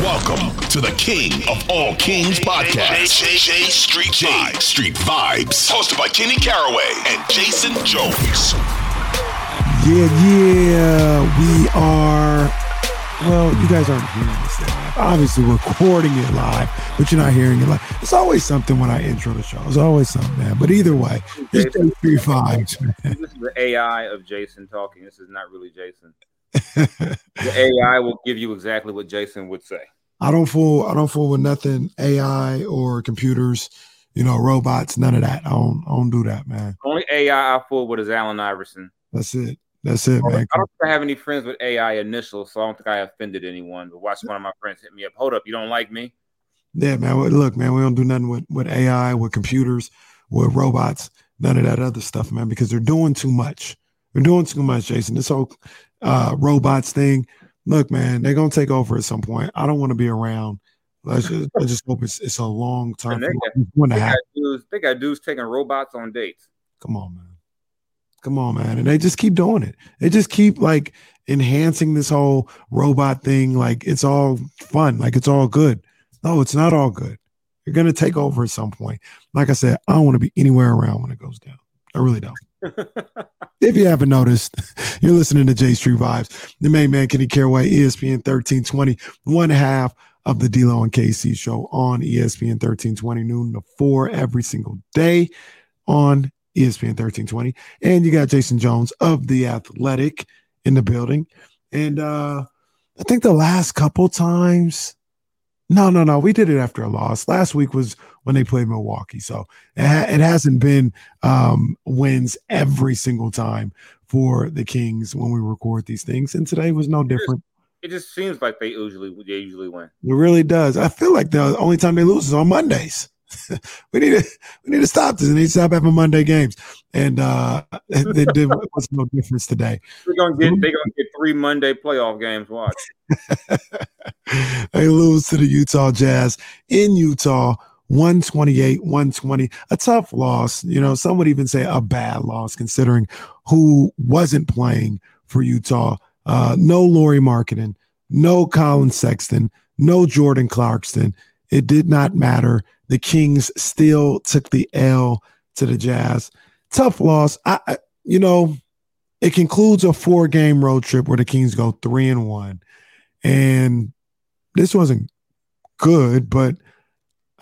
Welcome to the King of All Kings podcast. J, J, J Street Vibes. Street Vibes. Hosted by Kenny Caraway and Jason Jones. Yeah, yeah, we are. Well, you guys aren't hearing this live. Obviously, we're recording it live, but you're not hearing it live. It's always something when I intro the show. It's always something, man. But either way, it's Street Vibes, man. This is the AI of Jason talking. This is not really Jason. The AI will give you exactly what Jason would say. I don't fool. I don't fool with nothing. AI or computers, you know, robots. None of that. I don't. I don't do that, man. Only AI I fool with is Allen Iverson. That's it. That's it, man. I don't think I have any friends with AI initials, so I don't think I offended anyone. But watch one of my friends hit me up. Hold up, you don't like me? Yeah, man. Look, man, we don't do nothing with with AI, with computers, with robots, none of that other stuff, man, because they're doing too much. They're doing too much, Jason. This whole uh, robots thing. Look, man, they're gonna take over at some point. I don't want to be around. Let's just, I just hope it's it's a long time. They got, they, got dudes, they got dudes taking robots on dates. Come on, man. Come on, man. And they just keep doing it. They just keep like enhancing this whole robot thing. Like it's all fun. Like it's all good. No, it's not all good. You're gonna take over at some point. Like I said, I don't want to be anywhere around when it goes down. I really don't. if you haven't noticed, you're listening to J Street Vibes. The main man, Kenny Caraway, ESPN 1320, one half of the D'Lo and KC show on ESPN 1320, noon to four every single day on ESPN 1320. And you got Jason Jones of The Athletic in the building. And uh I think the last couple times, no, no, no, we did it after a loss. Last week was when they played Milwaukee. So it, ha- it hasn't been um, wins every single time for the Kings when we record these things, and today was no different. It just seems like they usually they usually win. It really does. I feel like the only time they lose is on Mondays. we need to we need to stop this. We need to stop having Monday games. And uh they did was no difference today. They're gonna get they're gonna get three Monday playoff games. Watch. they lose to the Utah Jazz in Utah 128, 120, a tough loss. You know, some would even say a bad loss considering who wasn't playing for Utah. Uh, no Lauri Markkanen, no Colin Sexton, no Jordan Clarkson. It did not matter. The Kings still took the L to the Jazz. Tough loss. I, I you know, it concludes a four game road trip where the Kings go three and one. And this wasn't good, but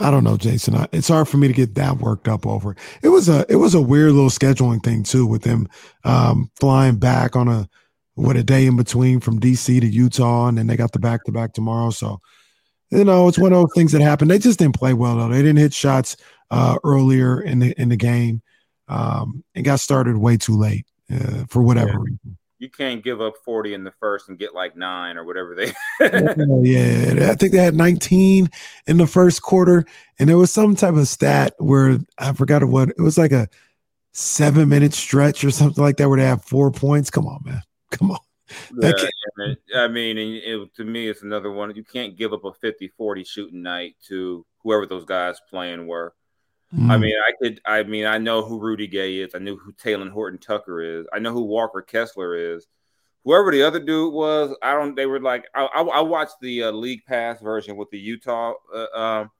I don't know, Jason. I, it's hard for me to get that worked up over. It was a it was a weird little scheduling thing too, with them um, flying back on a what a day in between from DC to Utah, and then they got the back to back tomorrow. So, you know, it's one of those things that happened. They just didn't play well though. They didn't hit shots uh, earlier in the in the game, um, and got started way too late uh, for whatever Yeah. reason. You can't give up forty in the first and get like nine or whatever they. Oh, yeah, I think they had 19 in the first quarter, and there was some type of stat where I forgot what it was like a seven minute stretch or something like that where they have four points. Come on, man. Come on. Yeah, can't- I mean, and it, to me, it's another one. You can't give up a 50-40 shooting night to whoever those guys playing were. I Mm. mean, I could. I mean, I know who Rudy Gay is. I knew who Talen Horton Tucker is. I know who Walker Kessler is. Whoever the other dude was, I don't. They were like, I, I, I watched the uh, League Pass version with the Utah uh, um,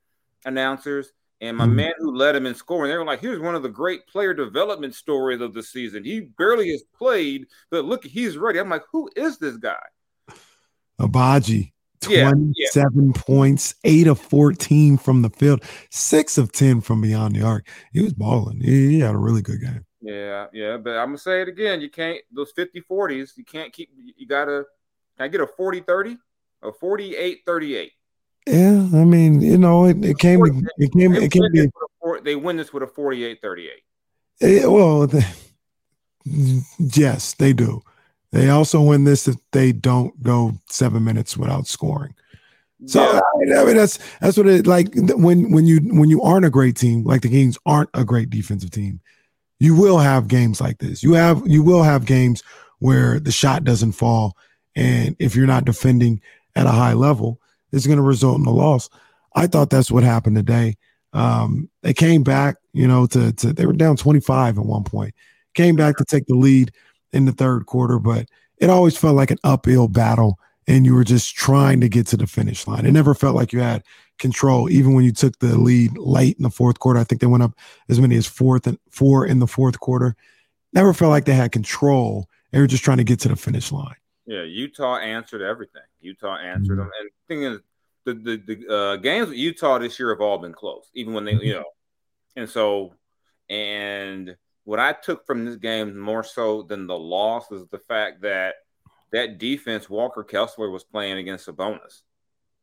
announcers, and my Mhm. man who led him in scoring, they were like, "Here's one of the great player development stories of the season. He barely has played, but look, he's ready." I'm like, "Who is this guy?" Agbaji, Yeah, 27 points, 8 of 14 from the field, 6 of 10 from beyond the arc. He was balling. He, he had a really good game. Yeah, yeah, but I'm gonna say it again. You can't those 50 40s, you can't keep you gotta can I get a 40 30? A 48-38. Yeah, I mean, you know, it, it came, it came, it came. It came they win this with a 48-38. Yeah, eh, well, yes, they do. They also win this if they don't go seven minutes without scoring. So yeah. I mean that's that's what it like when when you when you aren't a great team like the Kings aren't a great defensive team, you will have games like this. You have you will have games where the shot doesn't fall, and if you're not defending at a high level, it's going to result in a loss. I thought that's what happened today. Um, they came back, you know, to to they were down 25 at one point, came back to take the lead in the third quarter, but it always felt like an uphill battle and you were just trying to get to the finish line. It never felt like you had control, even when you took the lead late in the fourth quarter. I think they went up as many as fourth and four in the fourth quarter. Never felt like they had control. They were just trying to get to the finish line. Yeah, Utah answered everything. Utah answered mm-hmm. them. And the thing is, the the, the uh, games with Utah this year have all been close, even when they, mm-hmm. you know, and so and what I took from this game more so than the loss is the fact that that defense Walker Kessler was playing against Sabonis.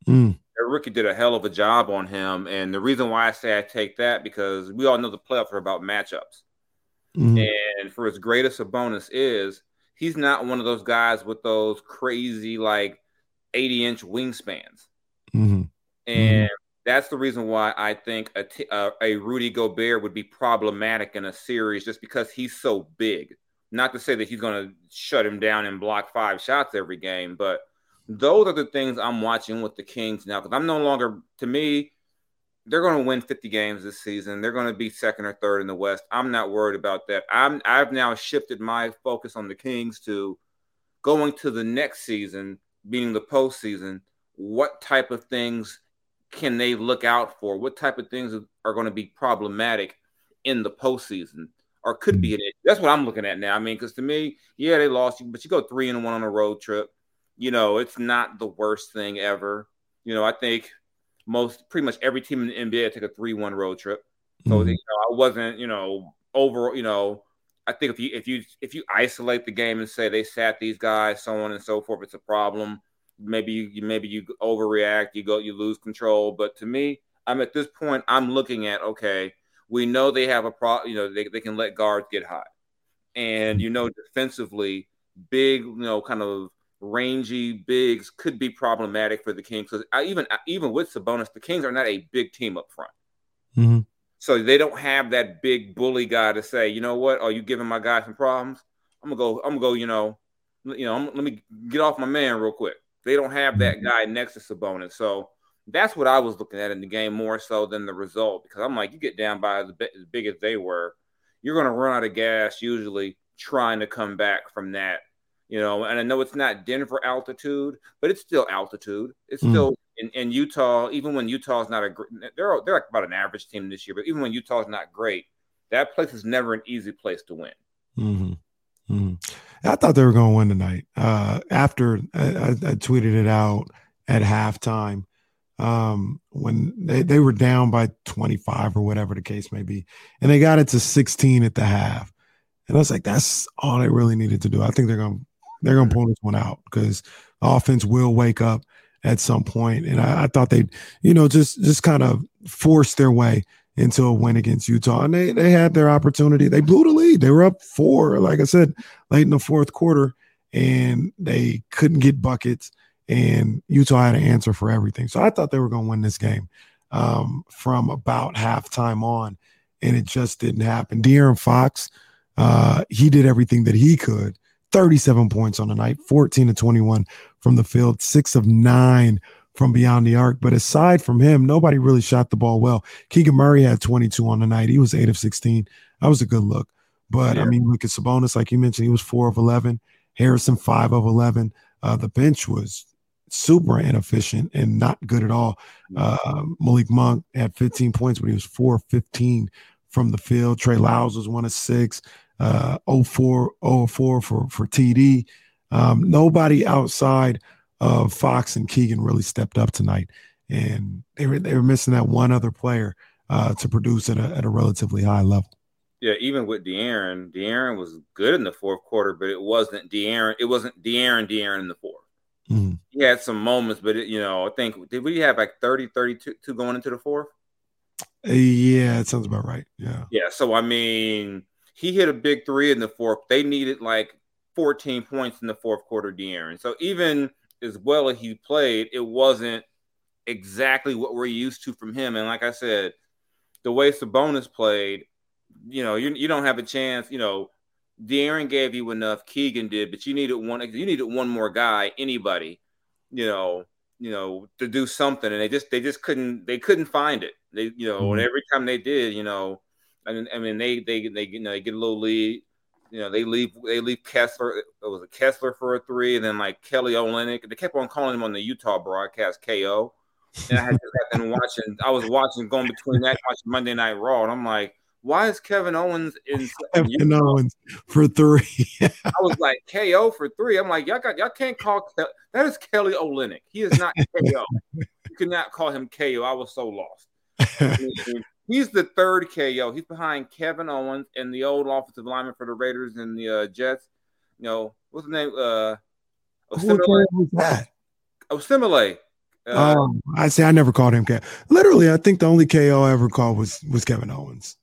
Mm. That rookie did a hell of a job on him, and the reason why I say I take that because we all know the playoffs are about matchups, mm. and for as great as Sabonis is, he's not one of those guys with those crazy like eighty inch wingspans, mm-hmm. and that's the reason why I think a, t- uh, a Rudy Gobert would be problematic in a series just because he's so big. Not to say that he's going to shut him down and block five shots every game, but those are the things I'm watching with the Kings now because I'm no longer, to me, they're going to win 50 games this season. They're going to be second or third in the West. I'm not worried about that. I'm I've now shifted my focus on the Kings to going to the next season, being the postseason. What type of things can they look out for? What type of things are going to be problematic in the postseason or could be an issue? That's what I'm looking at now. I mean, because to me, yeah, they lost, you, but you go three and one on a road trip. You know, it's not the worst thing ever. You know, I think most, pretty much every team in the NBA took a three-one road trip. So mm-hmm. you know, I wasn't, you know, over, you know, I think if you if you if you isolate the game and say they sat these guys, so on and so forth, it's a problem maybe you maybe you overreact, you go you lose control. But to me, I'm at this point, I'm looking at okay, we know they have a pro, you know, they, they can let guards get hot. And you know, defensively, big, you know, kind of rangy bigs could be problematic for the Kings. Because even even with Sabonis, the Kings are not a big team up front. Mm-hmm. So they don't have that big bully guy to say, you know what, are you giving my guy some problems? I'm gonna go, I'm gonna go, you know, you know, I'm, let me get off my man real quick. They don't have that mm-hmm. guy next to Sabonis. So that's what I was looking at in the game more so than the result because I'm like, you get down by as, as big as they were, you're going to run out of gas usually trying to come back from that. You know, and I know it's not Denver altitude, but it's still altitude. It's mm. still in, in, Utah. Even when Utah's not a they're they're like about an average team this year, but even when Utah's not great, that place is never an easy place to win. Mm-hmm. Mm-hmm. I thought they were going to win tonight. Uh, after I, I, I, tweeted it out at halftime um, when they, they were down by 25 or whatever the case may be, and they got it to 16 at the half. And I was like, that's all they really needed to do. I think they're going to they're going to pull this one out because offense will wake up at some. And I, I thought they'd, you know, just just kind of force their way into a win against Utah. And they, they had their opportunity. They blew the lead. They were up four, like I said, late in the fourth quarter, and they couldn't get buckets. And Utah had an answer for everything. So I thought they were going to win this game um, from about halftime on, and it just didn't happen. De'Aaron Fox, uh, he did everything that he could. 37 points on the night, 14 to 21 from the field, six of nine from beyond the arc. But aside from him, nobody really shot the ball well. Keegan Murray had 22 on the night. He was 8 of 16. That was a good look. But yeah. I mean, look at Sabonis, like you mentioned, he was 4 of 11. Harrison, 5 of 11. Uh, the bench was super inefficient and not good at all. Uh, Malik Monk had 15 points, but he was 4 of 15 from the field. Trey Lyles was 1 of 6. Uh, 04, 04 for, for TD. Um, nobody outside – uh, Fox and Keegan really stepped up tonight, and they were they were missing that one other player uh, to produce at a at a relatively high level. Yeah, even with De'Aaron, De'Aaron was good in the fourth quarter, but it wasn't De'Aaron. It wasn't De'Aaron, De'Aaron in the fourth. Mm-hmm. He had some moments, but it, you know, I think did we have like 30, 32 going into the fourth? Uh, yeah, it sounds about right. Yeah. Yeah. So I mean, he hit a big three in the fourth. They needed like 14 points in the fourth quarter, De'Aaron. So even as well as he played, it wasn't exactly what we're used to from him. And like I said, the way Sabonis played, you know, you, you don't have a chance. You know, De'Aaron gave you enough, Keegan did, but you needed one. You needed one more guy, anybody, you know, you know, to do something, and they just they just couldn't they couldn't find it. They you know, mm-hmm. and every time they did, you know, I mean, I mean they they they you know they get a little lead. You know, they leave they leave Kessler. It was a Kessler for a three, and then like Kelly Olynyk. They kept on calling him on the Utah broadcast KO. And I had been watching. I was watching going between that watching Monday Night Raw, and I'm like, why is Kevin Owens in Kevin Owens for three? I was like KO for three. I'm like, y'all got y'all can't call that is Kelly Olynyk. He is not KO. you cannot call him KO. I was so lost. He's the third KO. He's behind Kevin Owens and the old offensive lineman for the Raiders and the uh, Jets. You know, what's the name? Uh, Osemele. Who was that? Osemele. Uh, um, I say I never called him KO. Literally, I think the only KO I ever called was was Kevin Owens.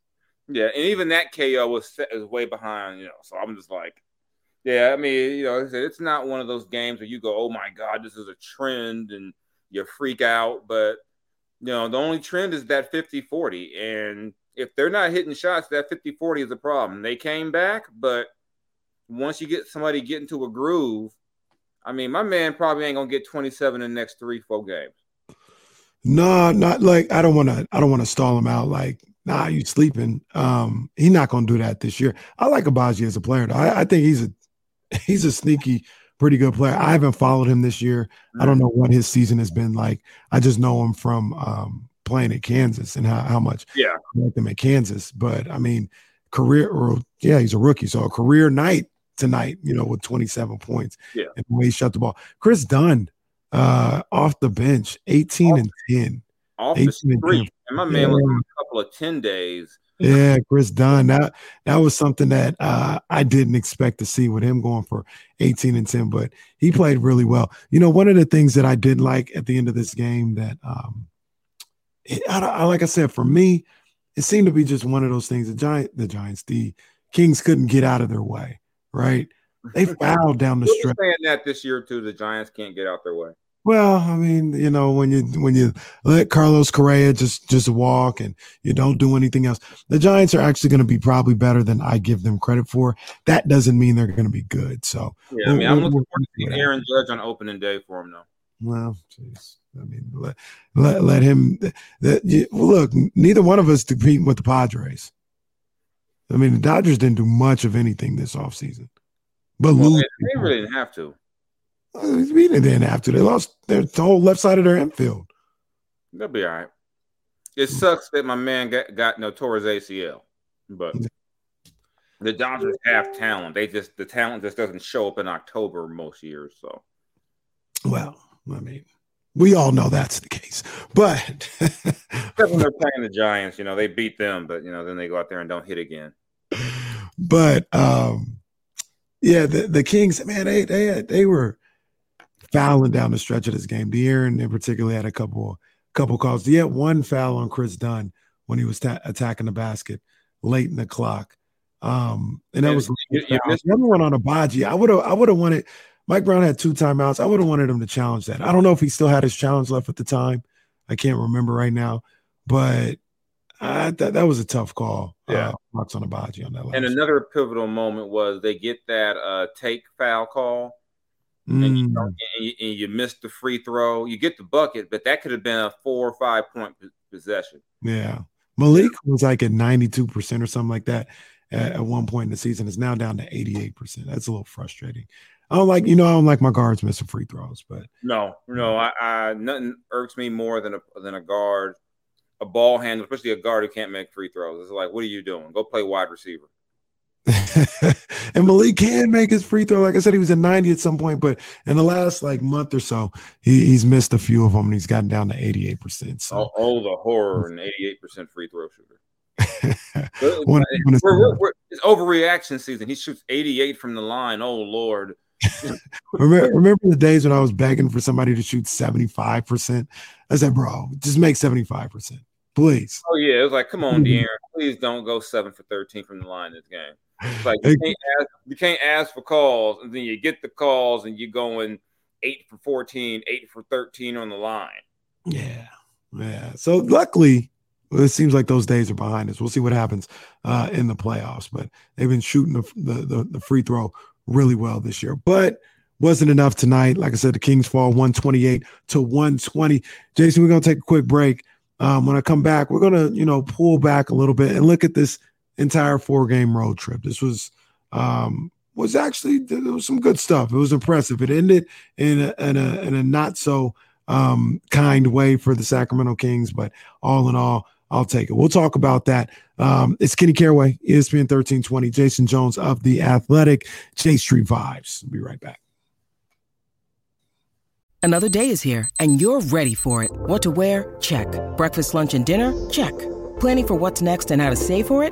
Yeah, and even that KO was set, was way behind, you know. So I'm just like, yeah, I mean, you know, it's not one of those games where you go, oh my god, this is a trend, and you freak out. But you know, the only trend is that 50-40, and if they're not hitting shots, that 50-40 is a problem. They came back, but once you get somebody get into a groove, I mean, my man probably ain't gonna get 27 in the next three, four games. No, not like I don't want to. I don't want to stall him out. Like nah, you sleeping. Um, he's not gonna do that this year. I like Agbaji as a player. I, I, think he's a he's a sneaky, pretty good player. I haven't followed him this year. I don't know what his season has been like. I just know him from um, playing at Kansas and how, how much yeah I like him at Kansas. But I mean, career or yeah, he's a rookie, so a career night tonight, you know, with 27 points. Yeah, and the way he shot the ball. Kris Dunn uh off the bench, 18 off, and 10. Off the street. And my man yeah. was a couple of 10 days. Yeah, Kris Dunn. That that was something that uh, I didn't expect to see with him going for 18 and 10, but he played really well. You know, one of the things that I did like at the end of this game that um it, I, I, like I said, for me, it seemed to be just one of those things. The giant, the Giants, the Kings couldn't get out of their way, right? They fouled down the stretch. Saying that this year too, the Giants can't get out their way. Well, I mean, you know, when you when you let Carlos Correa just just walk and you don't do anything else, the Giants are actually going to be probably better than I give them credit for. That doesn't mean they're going to be good. So yeah, I mean, I'm looking forward to seeing Aaron Judge on opening day for him, though. Well, jeez. I mean, let let, let him. That look, neither one of us competing with the Padres. I mean, the Dodgers didn't do much of anything this offseason. But well, they really didn't have to. We didn't have to. They lost their the whole left side of their infield. They'll be all right. It sucks that my man got, got no towards ACL, but the Dodgers have talent. They just the talent just doesn't show up in October most years. So, well, I mean, we all know that's the case. But when they're playing the Giants, you know, they beat them, but you know, then they go out there and don't hit again. But um, yeah, the the Kings, man, they they they were fouling down the stretch of this game. De'Aaron in particular had a couple couple calls. He had one foul on Kris Dunn when he was ta- attacking the basket late in the clock. Um, and that was you, you the other one on Agbaji. I would have I would have wanted Mike Brown had two timeouts. I would have wanted him to challenge that. I don't know if he still had his challenge left at the time. I can't remember right now, but I, that, that was a tough call. Yeah, uh, on Agbaji on that. and another pivotal moment was they get that uh, take foul call mm. and, you, mm. and, you, and you missed the free throw. You get the bucket, but that could have been a four or five point possession. Yeah. Malik was like at 92% or something like that at, at one point in the season. It's now down to 88%. That's a little frustrating. I don't like, you know, I don't like my guards missing free throws, but no, no, I, I nothing irks me more than a than a guard, a ball handler, especially a guard who can't make free throws. It's like, what are you doing? Go play wide receiver. and Malik can make his free throw. Like I said, he was at 90 at some point, but in the last like month or so, he, he's missed a few of them and he's gotten down to 88%. So. Oh, oh the horror and 88% free throw shooter. we're, we're, we're, it's overreaction season. He shoots 88 from the line. Oh Lord. remember, remember the days when I was begging for somebody to shoot 75%? I said, bro, just make 75%. Please. Oh, yeah. It was like, come on. De'Aaron. Please don't go seven for 13 from the line this game. Like you can't, ask, you can't ask for calls, and then you get the calls, and you're going eight for 14, eight for 13 on the line. Yeah. Yeah. So luckily, it seems like those days are behind us. We'll see what happens uh, in the playoffs, but they've been shooting the, the, the, the free throw really well this year. But wasn't enough tonight. Like I said, the Kings fall 128 to 120. Jason, we're going to take a quick break. Um, when I come back, we're going to, you know, pull back a little bit and look at this entire four game road trip. This was, um, was actually, there was some good stuff. It was impressive. It ended in a, in a, in a not so um, kind way for the Sacramento Kings, but all in all, I'll take it. We'll talk about that. Um, it's Kenny Caraway, ESPN 1320, Jason Jones of The Athletic, J Street Vibes. We'll be right back. Another day is here, and you're ready for it. What to wear? Check. Breakfast, lunch, and dinner? Check. Planning for what's next and how to save for it?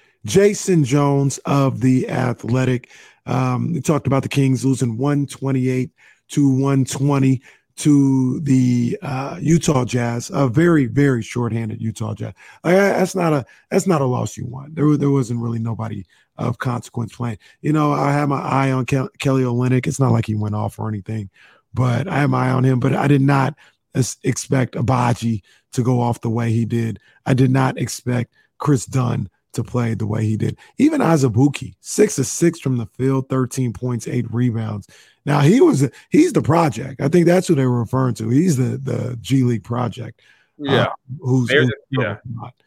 Jason Jones of The Athletic. Um, we talked about the Kings losing 128 to 120 to the uh, Utah Jazz, a very very shorthanded Utah Jazz. That's not a that's not a loss you want. There there wasn't really nobody of consequence playing. You know, I had my eye on Ke- Kelly Olynyk. It's not like he went off or anything, but I had my eye on him. But I did not expect Agbaji to go off the way he did. I did not expect Kris Dunn to play the way he did. Even Azubuike, six to six from the field, 13 points, eight rebounds. Now he was he's the project. I think that's who they were referring to. He's the the G League project. Yeah, uh, who's, who's yeah.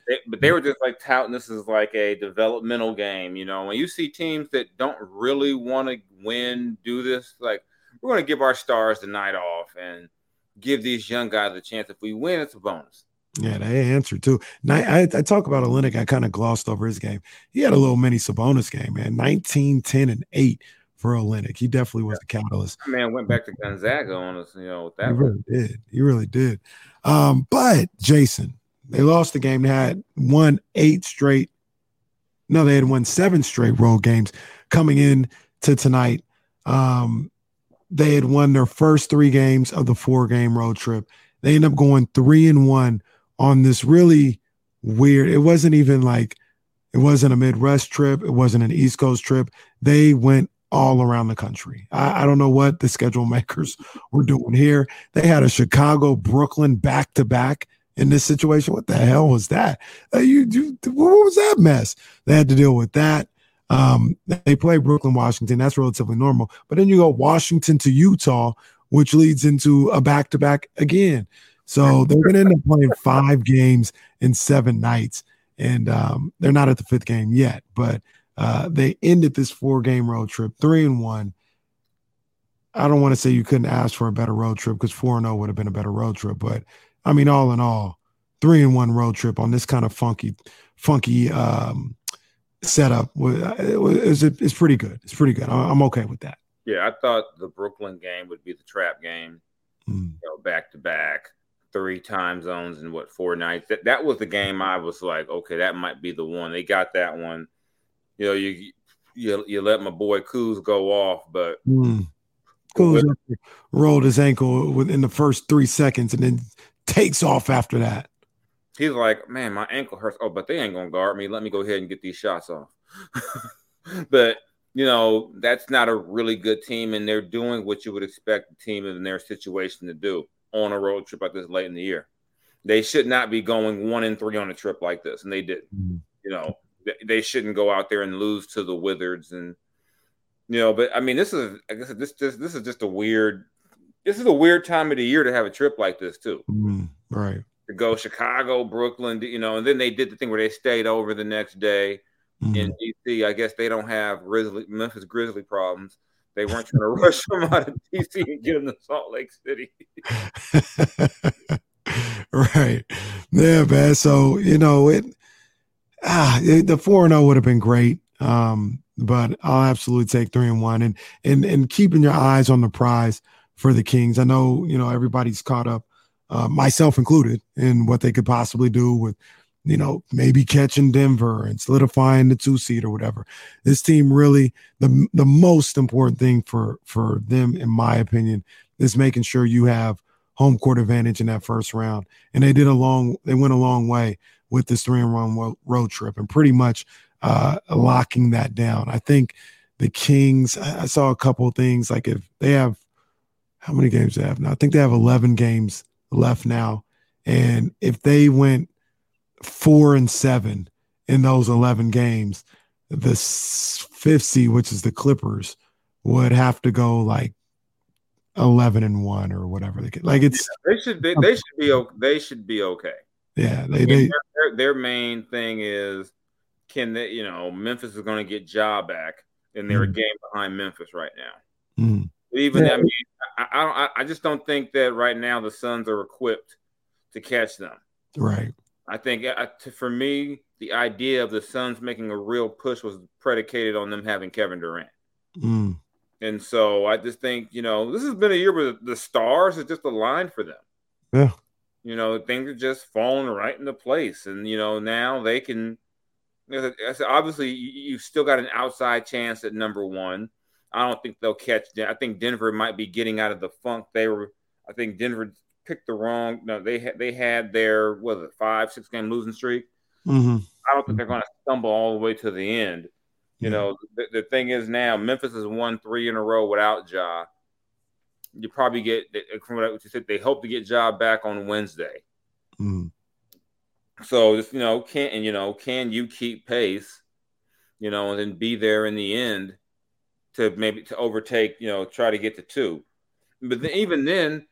They, but they were just like touting this is like a developmental game. You know, when you see teams that don't really want to win, do this like we're going to give our stars the night off and give these young guys a chance. If we win, it's a bonus. Yeah, they answered too. I, I, talk about Olynyk. I kind of glossed over his game. He had a little mini Sabonis game, man. 19, 10, and 8 for Olynyk. He definitely was the catalyst. man went back to Gonzaga on us, you know, that he really did. He really did. Um, but Jason, they lost the game. They had won eight straight. No, they had won seven straight road games coming in to tonight. Um, they had won their first three games of the four game road trip. They end up going three and one on this really weird. It wasn't even like it wasn't a Midwest trip. It wasn't an East Coast trip. They went all around the country. I, I, don't know what the schedule makers were doing here. They had a Chicago, Brooklyn back to back in this situation. What the hell was that? Uh, you, you, what was that mess? They had to deal with that. Um, they play Brooklyn, Washington. That's relatively normal. But then you go Washington to Utah, which leads into a back to back again. So they're going to end up playing five games in seven nights, and um, they're not at the fifth game yet. But uh, they ended this four game road trip three and one. I don't want to say you couldn't ask for a better road trip because four and zero oh would have been a better road trip, but I mean, all in all, three and one road trip on this kind of funky, funky um, setup was it's, it's pretty good. It's pretty good. I'm okay with that. Yeah, I thought the Brooklyn game would be the trap game, mm. you know, back to back three time zones in what four nights. That that was the game I was like, okay, that might be the one. They got that one. You know, you you you let my boy Kuz go off, but mm. Kuz rolled his ankle within the first three seconds and then takes off after that. He's like, man, my ankle hurts. Oh, but they ain't gonna guard me. Let me go ahead and get these shots off. but you know, that's not a really good team, and they're doing what you would expect a team in their situation to do on a road trip like this late in the year. They should not be going one and three on a trip like this, and they did. Mm-hmm. You know, they shouldn't go out there and lose to the Wizards, and you know. But I mean, this is I guess this this this is just a weird. This is a weird time of the year to have a trip like this too. Mm-hmm. Right. To go Chicago, Brooklyn, you know, and then they did the thing where they stayed over the next day mm-hmm. in DC. I guess they don't have Grizzly Memphis Grizzly problems. They weren't trying to rush them out of DC and get them to Salt Lake City. right. Yeah, man. So, you know, it ah it, the 4 0 would have been great. Um, but I'll absolutely take three and one and and and keeping your eyes on the prize for the Kings. I know, you know, everybody's caught up, uh, myself included, in what they could possibly do with you know, maybe catching Denver and solidifying the two seed or whatever. This team really the the most important thing for for them, in my opinion, is making sure you have home court advantage in that first round. And they did a long they went a long way with this three and one road trip and pretty much uh, locking that down. I think the Kings. I saw a couple things like if they have how many games they have now. I think they have eleven games left now, and if they went four and seven in those 11 games. The fifth seed, which is the Clippers, would have to go like 11 and one or whatever they could. Like it's yeah, they should be, they should be they should be okay. Yeah, they, they their, their, main thing is can they you know Memphis is going to get Ja back and they're mm. a game behind Memphis right now. Mm. Even yeah. I mean I, I I just don't think that right now the Suns are equipped to catch them. Right. I think uh, for me, the idea of the Suns making a real push was predicated on them having Kevin Durant. Mm. And so I just think, you know, this has been a year where the stars are just aligned for them. Yeah. You know, things are just falling right into place. And, you know, now they can, obviously, you've still got an outside chance at number one. I don't think they'll catch. I think Denver might be getting out of the funk they were. I think Denver picked the wrong. No, they had they had their was it five six game losing streak. Mm-hmm. I don't think they're going to stumble all the way to the end. You know, the, the, thing is now Memphis has won three in a row without Ja. You probably get from what you said. They hope to get Ja back on Wednesday. Mm-hmm. So just you know, can and you know, can you keep pace? You know, and then be there in the end to maybe to overtake. You know, try to get to two. But then, even then,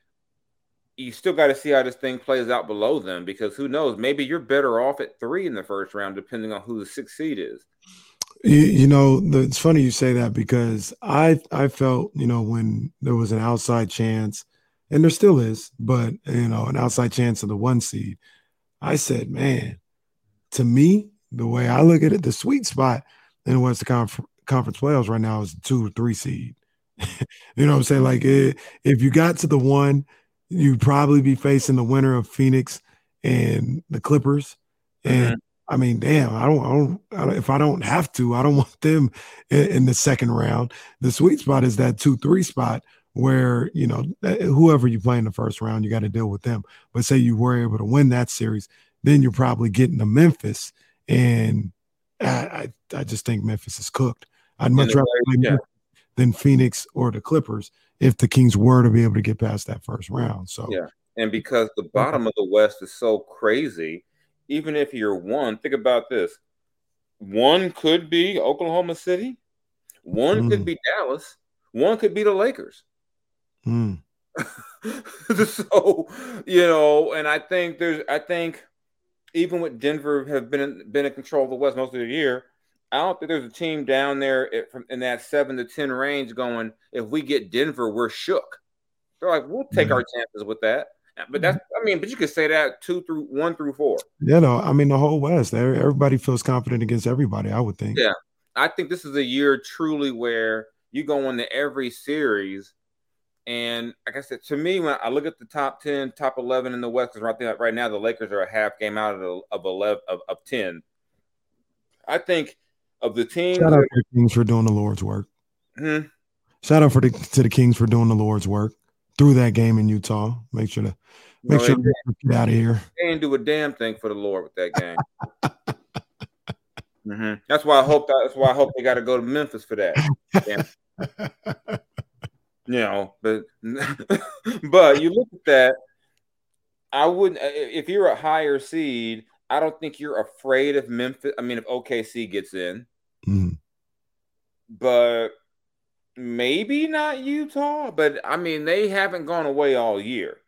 you still got to see how this thing plays out below them because who knows? Maybe you're better off at three in the first round, depending on who the sixth seed is. You, you know, the, it's funny you say that because I I felt you know when there was an outside chance, and there still is, but you know an outside chance of the one seed. I said, man, to me, the way I look at it, the sweet spot in the Western Conf- Conference playoffs right now is two or three seed. you know what I'm saying? Like it, if you got to the one you'd probably be facing the winner of Phoenix and the Clippers. And mm-hmm. I mean, damn, I don't, I don't, I don't, if I don't have to, I don't want them in, in, the second round. The sweet spot is that two, three spot where, you know, whoever you play in the first round, you got to deal with them. But say you were able to win that series, then you're probably getting to Memphis. And I, I, I just think Memphis is cooked. I'd much rather play yeah. Than Phoenix or the Clippers if the Kings were to be able to get past that first round. So yeah, and because the bottom of the West is so crazy, even if you're one, think about this: one could be Oklahoma City, one mm. could be Dallas, one could be the Lakers. Mm. so you know, and I think there's, I think even with Denver have been in, been in control of the West most of the year, I don't think there's a team down there in that seven to ten range going. If we get Denver, we're shook. They're like, we'll take mm-hmm. our chances with that. But that's, I mean, but you could say that two through one through four. Yeah, no, I mean the whole West. Everybody feels confident against everybody. I would think. Yeah, I think this is a year truly where you go into every series, and like I said, to me, when I look at the top ten, top eleven in the West, because right, right now the Lakers are a half game out of of eleven of, of ten. I think of the team. Shout out to the Kings for doing the Lord's work. Hmm? Shout out for the to the Kings for doing the Lord's work through that game in Utah. Make sure to make no, sure to get out of here. They didn't do a damn thing for the Lord with that game. Mm-hmm. That's why I hope that, that's why I hope they got to go to Memphis for that. Yeah. you know, but but you look at that. I wouldn't if you're a higher seed. I don't think you're afraid of Memphis. I mean, if OKC gets in, Mm. but maybe not Utah. But I mean, they haven't gone away all year.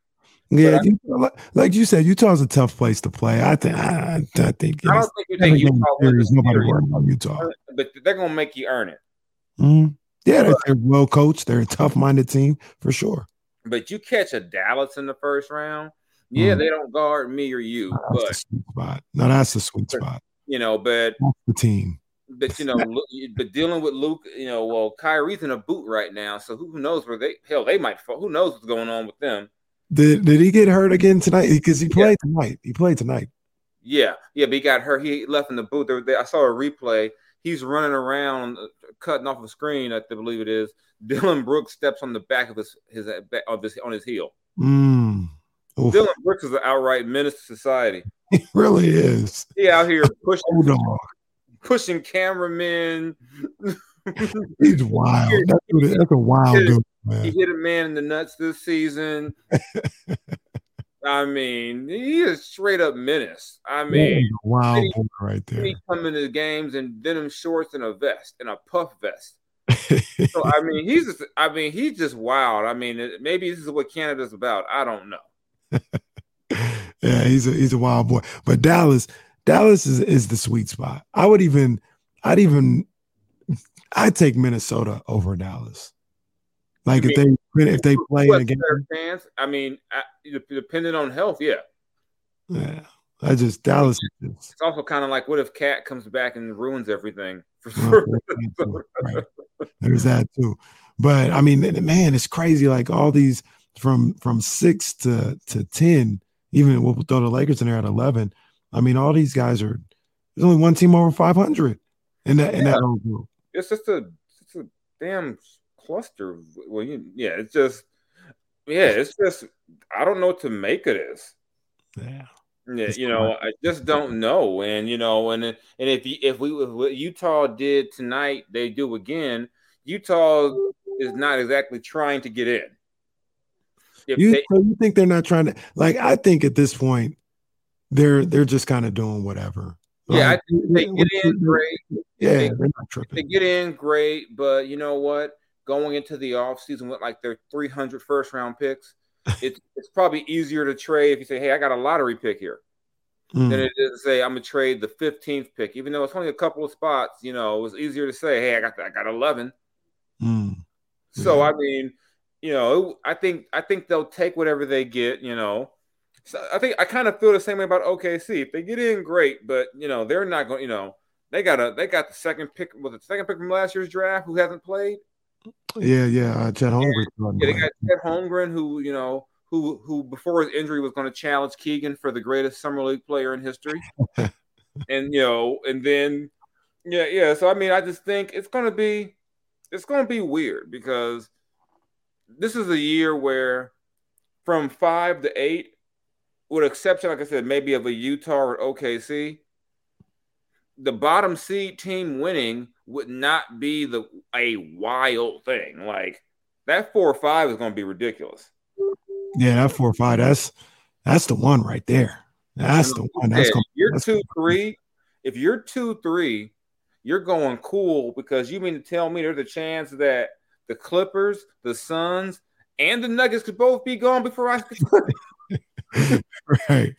Yeah, I- like, you said, Utah's a tough place to play. I think. I, I think. I don't think you think Utah is wins serious. the Nobody worried about Utah. but they're gonna make you earn it. Mhm. Yeah, they're, they're well coached. They're a tough-minded team for sure. But you catch a Dallas in the first round, yeah, Mhm. they don't guard me or you, That's but the sweet spot. No, that's the sweet spot. you know, but That's the team. But you know, but dealing with Luke, you know, well, Kyrie's in a boot right now, so who, knows where they hell they might fall. Who knows what's going on with them? Did Did he get hurt again tonight? Because he played tonight. He played tonight. Yeah, yeah, but he got hurt. He left in the boot. There, there- I saw a replay. He's running around, uh, cutting off a screen. I believe it is. Dillon Brooks steps on the back of his his uh, of his on his heel. Mm. Dillon Brooks is an outright menace to society. he really is. He out here pushing Hold on. Pushing cameramen. He's wild. That's, that's a wild dude, Man. he hit a man in the nuts this season. I mean, he is straight up menace. I mean, wild right there. he come into the games in denim shorts and a vest and a puff vest. So I mean, he's just, I mean, he's just wild. I mean, it- maybe this is what Canada's about. I don't know. yeah, he's a he's a wild boy. But Dallas, Dallas is is the sweet spot. I would even, I'd even, I'd take Minnesota over Dallas. Like You if they if they play in a game, chance? I mean, I, depending on health, yeah. yeah, I just Dallas. Is It's also kind of like, what if KAT comes back and ruins everything? Well, there's that too, right. There's that too. But I mean, man, it's crazy. Like all these from from six to to ten, even we'll throw the Lakers in there at eleven. I mean, all these guys are. There's only one team over 500 in that in that whole group. it's just a it's a damn cluster. of- Well, you, yeah, it's just yeah, it's just I don't know what to make of this. Yeah. Yeah, you know, I just don't know, and you know, and and if you, if we if what Utah did tonight, they do again. Utah is not exactly trying to get in. If You they, so you think they're not trying to like? I think at this point, they're they're just kind of doing whatever. yeah, I Like, think they get in great. Yeah, they- they're not tripping. They get in great, but you know what? Going into the offseason with like their 300 first round picks, it's it's probably easier to trade if you say, "Hey, I got a lottery pick here," Mm. than it is to say, "I'm gonna trade the 15th pick." Even though it's only a couple of spots, you know, it was easier to say, "Hey, I got I got 11." Mm. So Yeah. I mean, you know, I think I think they'll take whatever they get. You know, so I think I kind of feel the same way about OKC. If they get in, great, but you know, they're not going. You know, they got a they got the second pick was the second pick from last year's draft who hasn't played. Yeah, yeah. Uh, Chet Holmgren. Yeah, they got Chet Holmgren, who you know, who who before his injury was going to challenge Keegan for the greatest summer league player in history, and you know, and then yeah, yeah. So I mean, I just think it's going to be it's going to be weird because this is a year where from five to eight, with exception, like I said, maybe of a Utah or OKC, the bottom seed team winning would not be the a wild thing. Like that four or five is going to be ridiculous. Yeah, that four or five. That's that's the one right there. That's the one. That's gonna, you're that's two three. If you're two three, you're going cool because you mean to tell me there's a chance that the Clippers, the Suns, and the Nuggets could both be gone before I. right.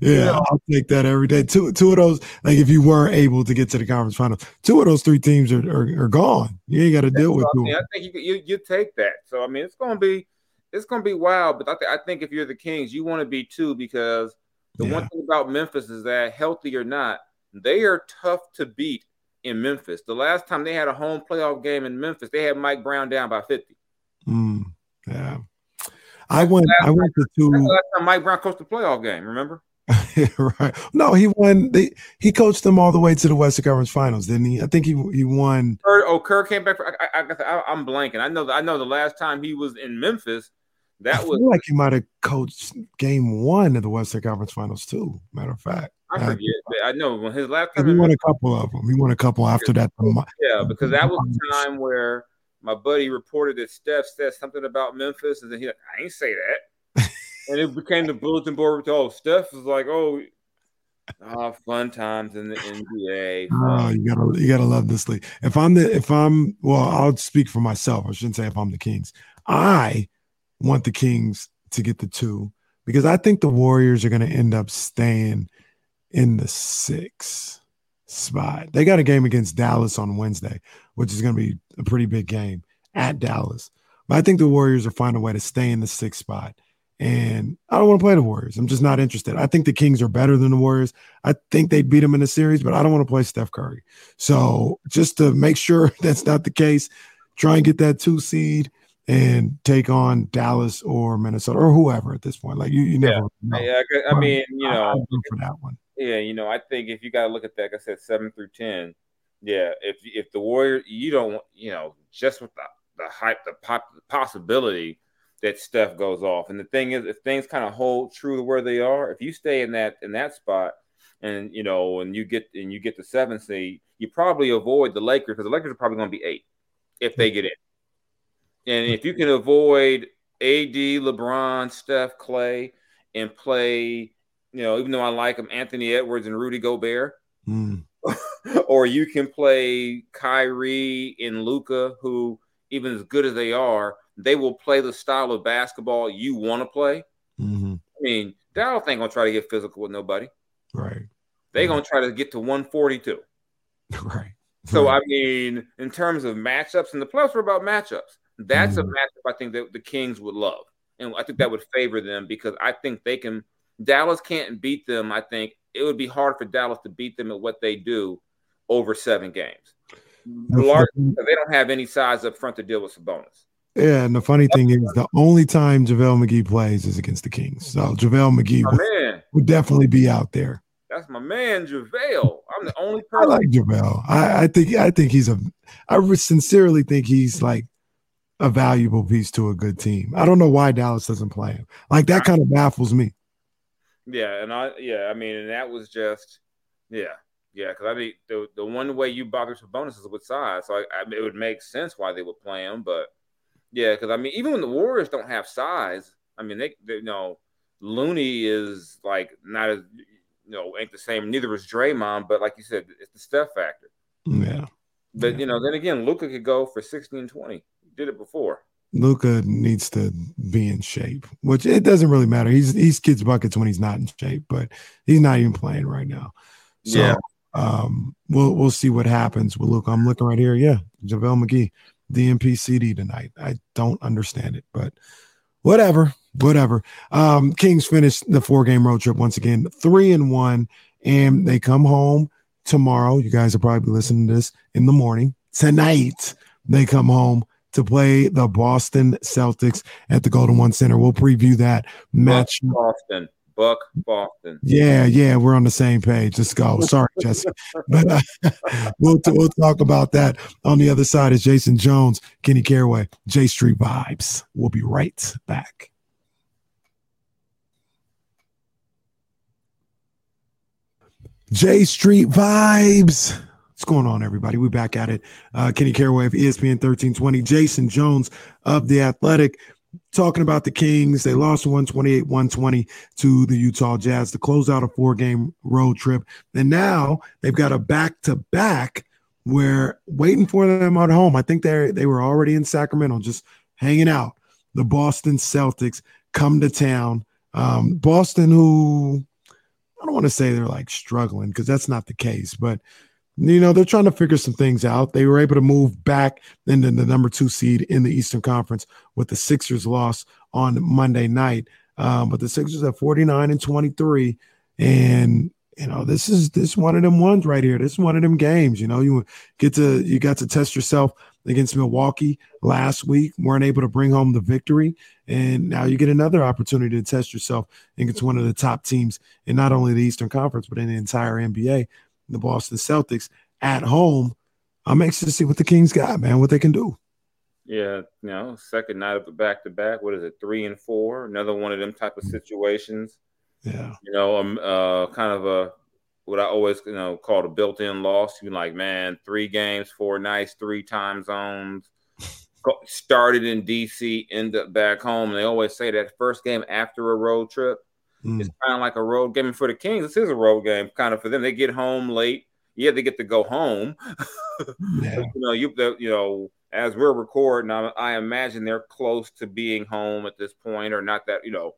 Yeah, I'll take that every day. Two two of those, like if you weren't able to get to the conference finals, two of those three teams are are, are gone. You ain't got to deal with mean, I think you, you you take that. So I mean, it's to be it's to be wild. But I, th- I think if you're the Kings, you want to be two because the Yeah. one thing about Memphis is that healthy or not, they are tough to beat in Memphis. The last time they had a home playoff game in Memphis, they had Mike Brown down by 50. Mm, yeah. I went. I went to two. last time Mike Brown coached the playoff game. Remember? right. No, he won. They, he coached them all the way to the Western Conference Finals, didn't he? I think he he won. Kerr, oh, Kerr came back. For, I, I, I, I'm blanking. I know. I know. The last time he was in Memphis, I that was feel like he might have coached Game One of the Western Conference Finals too. Matter of fact, I uh, forget. I know when his last time he won a couple of them. He won a couple after that. Yeah, because that was the time where my buddy reported that Steph said something about Memphis, and then he like, I ain't say that. and it became the bulletin board. With, Oh, Steph was like, oh, oh, fun times in the NBA. Oh, you gotta you gotta love this league. If I'm the if I'm well, I'll speak for myself. I shouldn't say if I'm the Kings. I want the Kings to get the two because I think the Warriors are going to end up staying in the six spot. They got a game against Dallas on Wednesday, which is going to be a pretty big game at Dallas. But I think the Warriors will find a way to stay in the sixth spot. And I don't want to play the Warriors. I'm just not interested. I think the Kings are better than the Warriors. I think they'd beat them in the series, but I don't want to play Steph Curry. So just to make sure that's not the case, try and get that two seed and take on Dallas or Minnesota or whoever at this point. Like you, you never. Yeah, know. yeah I mean, you know, for that one. Yeah, you know, I think if you got to look at that, like I said seven through ten. Yeah, if if the Warriors, you don't, you know, just with the the hype, the pop, the possibility that Steph goes off. And the thing is, if things kind of hold true to where they are, if you stay in that in that spot, and you know, and you get and you get the seven seed, you probably avoid the Lakers because the Lakers are probably going to be eight if they get in. And if you can avoid AD, LeBron, Steph, Clay, and play, you know, even though I like them, Anthony Edwards and Rudy Gobert, mm. or you can play Kyrie and Luka, who even as good as they are, they will play the style of basketball you want to play. Mm-hmm. I mean, Dallas ain't gonna try to get physical with nobody. Right. They right. gonna try to get to 142. Right. So right. I mean, in terms of matchups, and the plus are about matchups. That's mm-hmm. a matchup I think that the Kings would love, and I think that would favor them because I think they can. Dallas can't beat them. I think it would be hard for Dallas to beat them at what they do over seven games. They don't have any size up front to deal with Sabonis. Yeah, and the funny thing is, the only time JaVale McGee plays is against the Kings. So JaVale McGee would, would, definitely be out there. That's my man, JaVale. I'm the only person. I like JaVale. I, I think I think he's a. I sincerely think he's like a valuable piece to a good team. I don't know why Dallas doesn't play him. Like that kind of baffles me. Yeah, and I yeah, I mean, and that was just yeah, yeah, because I mean the the one way you bother Sabonis is with size, so I, I, it would make sense why they would play him. But yeah, because I mean, even when the Warriors don't have size, I mean they, they you know Looney is like not as you know ain't the same. Neither is Draymond, but like you said, it's the Steph factor. Yeah. But yeah. you know, then again, Luka could go for 16, 20 did it before. Luka needs to be in shape, which it doesn't really matter. He's he's kids buckets when he's not in shape, but he's not even playing right now. So yeah. um, we'll we'll see what happens with Luka. I'm looking right here. Yeah, JaVale McGee, DNP CD tonight. I don't understand it, but whatever, whatever. Um, Kings finished the four game road trip once again, three and one, and they come home tomorrow. You guys are probably listening to this in the morning. Tonight, they come home to play the Boston Celtics at the Golden One Center. We'll preview that match. Boston. Buck Boston. Yeah, yeah, we're on the same page. Let's go. Sorry, Jesse, but uh, we'll we'll talk about that on the other side. Is Jason Jones, Kenny Caraway, J Street Vibes. We'll be right back. J Street Vibes. What's going on, everybody? We're back at it. Uh, Kenny Caraway of ESPN 1320, Jason Jones of The Athletic, talking about the Kings. They lost 128 120 to the Utah Jazz to close out a four game road trip. And now they've got a back to back where waiting for them at home. I think they they were already in Sacramento, just hanging out. The Boston Celtics come to town. Um, Boston, who I don't want to say they're like struggling because that's not the case, but you know, they're trying to figure some things out. They were able to move back into the number two seed in the Eastern Conference with the Sixers loss on Monday night. Um, but the Sixers at 49 and 23. And you know, this is this one of them ones right here. This is one of them games. You know, you get to you got to test yourself against Milwaukee last week, weren't able to bring home the victory. And now you get another opportunity to test yourself against one of the top teams in not only the Eastern Conference, but in the entire NBA the Boston Celtics at home. I'm anxious to see what the Kings got, man, what they can do. Yeah, you know, second night of the back to back. What is it, three and four? Another one of them type of situations. Yeah, you know, um, uh, kind of a what I always you know call a built-in loss. You're like, man, three games, four nights, three time zones. Started in DC, end up back home. And they always say that first game after a road trip mm. is kind of like a road game. And for the Kings, this is a road game, kind of for them. They get home late. Yeah, they get to go home. Yeah. you know, you you know, as we're recording, I, I imagine they're close to being home at this point, or not that you know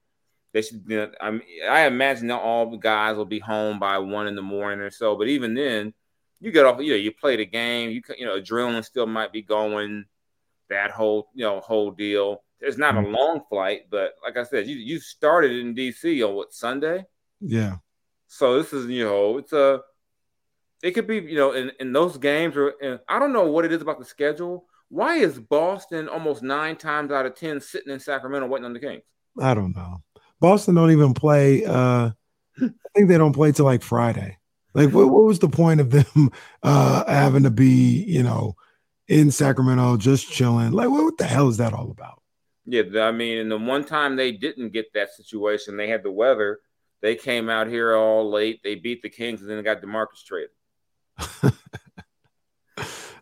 they should. You know, I I imagine that all the guys will be home by one in the morning or so. But even then, you get off. You know, you play the game. You you know, adrenaline still might be going. That whole you know whole deal. It's not a mm-hmm. long flight, but like I said, you you started in DC on what Sunday? Yeah. So this is you know it's a it could be you know in, in those games or I don't know what it is about the schedule. Why is Boston almost nine times out of ten sitting in Sacramento waiting on the Kings? I don't know. Boston don't even play. Uh, I think they don't play till like Friday. Like, what, what was the point of them uh, having to be, you know, in Sacramento just chilling? Like, what, what the hell is that all about? Yeah, I mean, and the one time they didn't get that situation, they had the weather. They came out here all late. They beat the Kings, and then they got DeMarcus traded.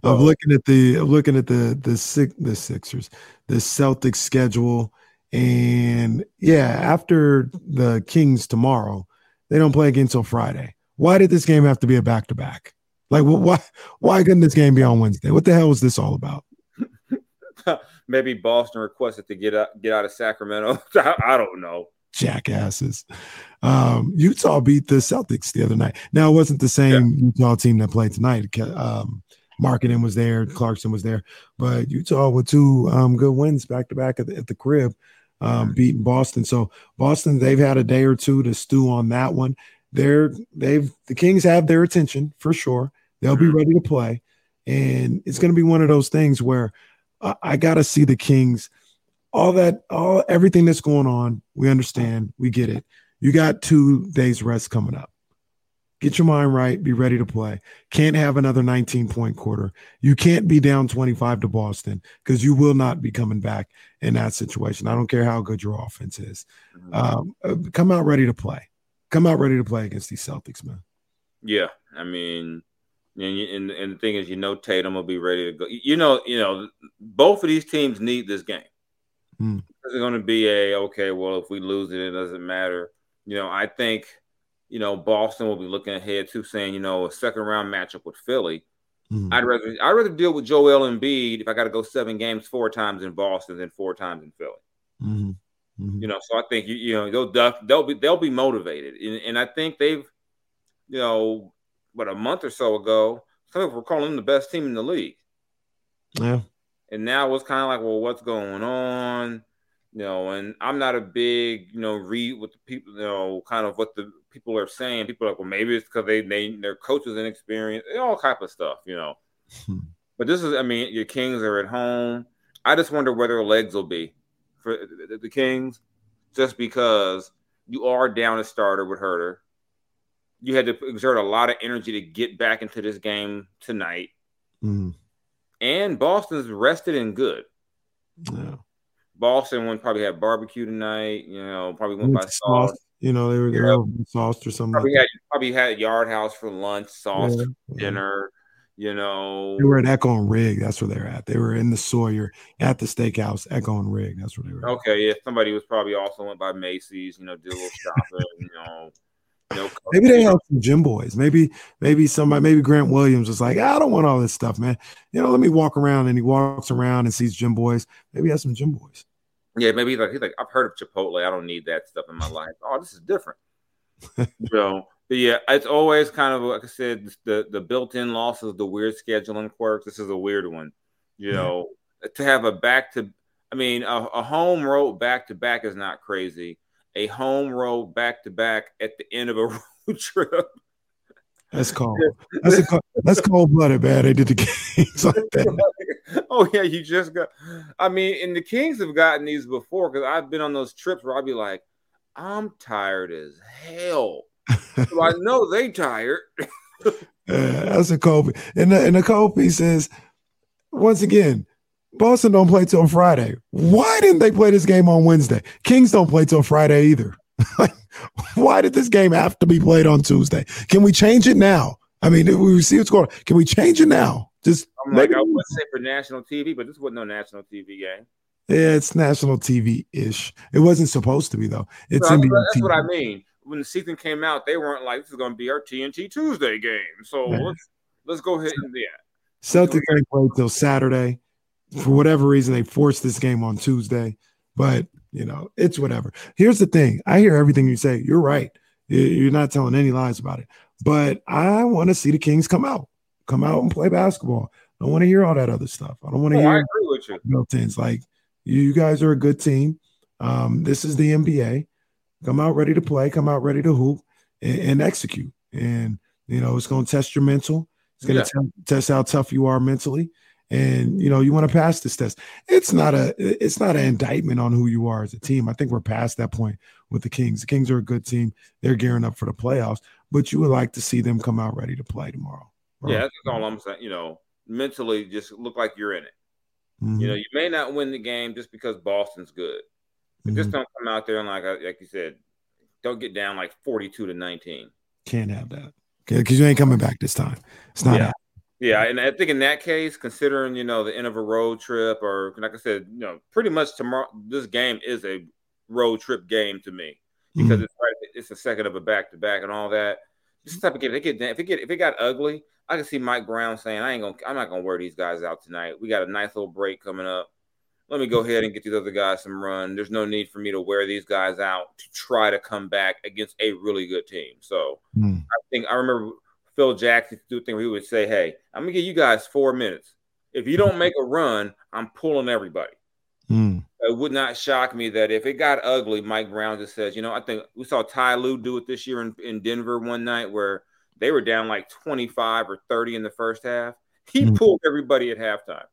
I'm looking at the I'm looking at the the six the Sixers, the Celtics schedule. And yeah, after the Kings tomorrow, they don't play again until Friday. Why did this game have to be a back to back? Like, why why couldn't this game be on Wednesday? What the hell was this all about? Maybe Boston requested to get out get out of Sacramento. I don't know. Jackasses. Um, Utah beat the Celtics the other night. Now it wasn't the same yeah. Utah team that played tonight. Um, Markkanen was there, Clarkson was there, but Utah with two um, good wins back to back at the crib um, beating Boston. So Boston, they've had a day or two to stew on that one. They're they've the Kings have their attention for sure. They'll be mm-hmm. ready to play, and it's going to be one of those things where I, I got to see the Kings. All that, all everything that's going on, we understand, we get it. You got two days rest coming up. Get your mind right. Be ready to play. Can't have another 19 point quarter. You can't be down 25 to Boston because you will not be coming back in that situation. I don't care how good your offense is. Mm-hmm. Um, uh, come out ready to play. Come out ready to play against these Celtics, man. Yeah, I mean, and, and, and the thing is, you know, Tatum will be ready to go. You know, you know, both of these teams need this game. Mm. It's going to be a okay. Well, if we lose it, it doesn't matter. You know, I think you know, Boston will be looking ahead to saying, you know, a second round matchup with Philly. Mm-hmm. I'd rather I'd rather deal with Joel Embiid if I got to go seven games four times in Boston than four times in Philly. Mm-hmm. Mm-hmm. You know, so I think you, you know they'll they'll be they'll be motivated, and, and I think they've, you know, what a month or so ago, some people were calling them the best team in the league. Yeah, and now it's kind of like, well, what's going on? You know, and I'm not a big, you know, read what the people, you know, kind of what the people are saying. People are like, well, maybe it's because they they their coach coaches inexperienced, all type of stuff, you know. Hmm. But this is, I mean, your Kings are at home. I just wonder where their legs will be for the Kings, just because you are down a starter with Huerter. You had to exert a lot of energy to get back into this game tonight. Mm. And Boston's rested and good. Yeah. Boston went probably had barbecue tonight. You know, probably went by sauce. You know, they were there yeah. sauce or something. Probably, like had, probably had Yard House for lunch, sauce yeah. for dinner. You know, they were at Echo and Rig. That's where they're at. They were in the Sawyer at the steakhouse, Echo and Rig. That's where they were. Okay, yeah. Somebody was probably also went by Macy's. You know, did a little shopping. you know. Maybe they have some Jimboy's. Maybe, maybe somebody, maybe Grant Williams was like, ah, I don't want all this stuff, man. You know, let me walk around. And he walks around and sees Jimboy's. Maybe he has some Jimboy's. Yeah, maybe he's like he's like I've heard of Chipotle. I don't need that stuff in my life. Oh, this is different. so, yeah, it's always kind of like I said, the the built-in losses, the weird scheduling quirks. This is a weird one. You know, to have a back to, I mean, a, a home road back to back is not crazy. A home road back to back at the end of a road trip. That's cold. That's a, that's cold blooded, man. They did the games like that. oh yeah, you just got. I mean, and the Kings have gotten these before because I've been on those trips where I'd be like, I'm tired as hell. so I know they tired. yeah, that's a cold. And the, and the cold piece is, once again, Boston don't play till Friday. Why didn't they play this game on Wednesday? Kings don't play till Friday either. Why did this game have to be played on Tuesday? Can we change it now? I mean, we see what's going on. Can we change it now? Just I'm like, I would say for national TV, but this wasn't no national TV game. Yeah, it's national TV ish. It wasn't supposed to be though. It's So NBA that's TV. what I mean. When the season came out, they weren't like, "This is going to be our TNT Tuesday game." So Yeah. let's let's go ahead and yeah. Celtics ain't played till Saturday. For whatever reason, they forced this game on Tuesday. But you know, it's whatever. Here's the thing: I hear everything you say. You're right. You- You're not telling any lies about it. But I want to see the Kings come out, come out and play basketball. I don't want to hear all that other stuff. I don't want to Oh, I hear agree with you. built-ins. Like you guys are a good team. Um, this is the NBA. Come out ready to play. Come out ready to hoop and, and execute. And you know, it's going to test your mental. It's going Yeah. to test how tough you are mentally. And you know, you want to pass this test. It's not a. It's not an indictment on who you are as a team. I think we're past that point with the Kings. The Kings are a good team. They're gearing up for the playoffs. But you would like to see them come out ready to play tomorrow. Or- Yeah, that's all I'm saying. You know, mentally, just look like you're in it. Mhm, You know, you may not win the game just because Boston's good, but just mhm. don't come out there and like like you said, don't get down like 42 to 19. can't have that. Because you ain't coming back this time. It's not Yeah. happening. Yeah, and I think in that case, considering you know the end of a road trip, or like I said, you know, pretty much tomorrow, this game is a road trip game to me because Mhm. it's right, it's a second of a back to back and all that. This is type of game. If it get if it get if it got ugly, I can see Mike Brown saying, "I ain't gonna, I'm not gonna wear these guys out tonight. We got a nice little break coming up. Let me go ahead and get these other guys some run. There's no need for me to wear these guys out to try to come back against a really good team." So Mm. I think I remember Phil Jackson do thing where he would say, "Hey, I'm gonna give you guys four minutes. If you don't make a run, I'm pulling everybody." Mm. It would not shock me that if it got ugly, Mike Brown just says, "You know, I think we saw Ty Lue do it this year in, in Denver one night where they were down like 25 or 30 in the first half. He Mhm. pulled everybody at halftime."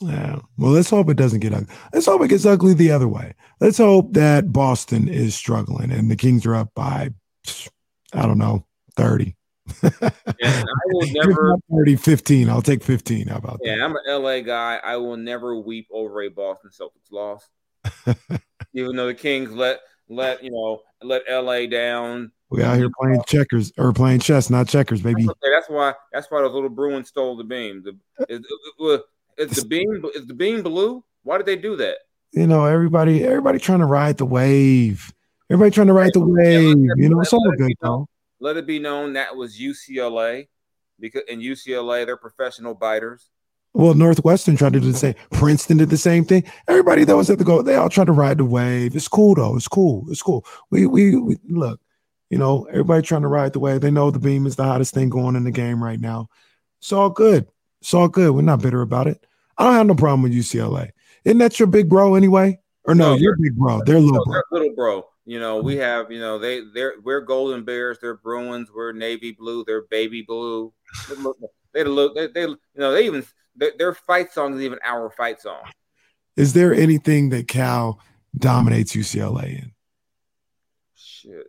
Yeah. Well, let's hope it doesn't get ugly. Let's hope it gets ugly the other way. Let's hope that Boston is struggling and the Kings are up by, I don't know, 30. And I will never. not 30, 15. I'll take 15. How about Yeah, that? Yeah, I'm an LA guy. I will never weep over a Boston Celtics loss. Even though the Kings let let you know let LA down. We out here playing uh, checkers or playing chess, not checkers, baby. Okay, that's why that's why those little Bruins stole the beam. The is, is the beam is the beam blue? Why did they do that? You know, everybody, everybody trying to ride the wave. Everybody trying to ride the wave. You know, it's all good though. Let it be known that was UCLA because in UCLA they're professional biters. Well, Northwestern tried to do the same. Princeton did the same thing. Everybody that was at the goal, they all tried to ride the wave. It's cool though. It's cool. It's cool. We we, we look, you know, everybody trying to ride the wave. They know the beam is the hottest thing going in the game right now. It's all good. It's all good. We're not bitter about it. I don't have no problem with UCLA. Isn't that your big bro anyway? Or no, No, you're big bro. They're little No, bro. they're little bro. You know, we have, you know, they they're we're golden bears, they're Bruins, we're navy blue, they're baby blue. They look, they look, they, they you know, they even their, their fight song is even our fight song. Is there anything that Cal dominates UCLA in? Shit,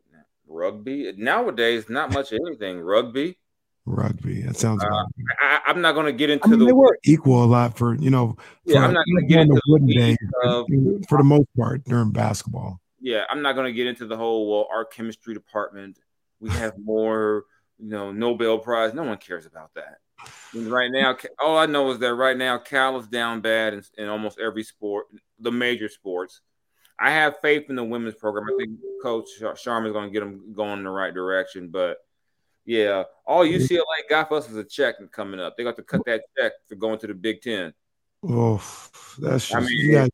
rugby nowadays, not much of anything. Rugby. Rugby. That sounds Uh, I, I'm not going to get into I mean, the they were equal a lot for you know. Yeah, I'm not gonna get on the into the wooden days, of- for the most part during basketball. Yeah, I'm not going to get into the whole well, our chemistry department. We have more, you know, Nobel Prize. No one cares about that. And right now, all I know is that right now, Cal is down bad in, in almost every sport, the major sports. I have faith in the women's program. I think Coach Charmin is going to get them going in the right direction. But yeah, all UCLA got for us is a check coming up. They got to cut that check for going to the Big Ten. Oh, that's just I mean, you guys,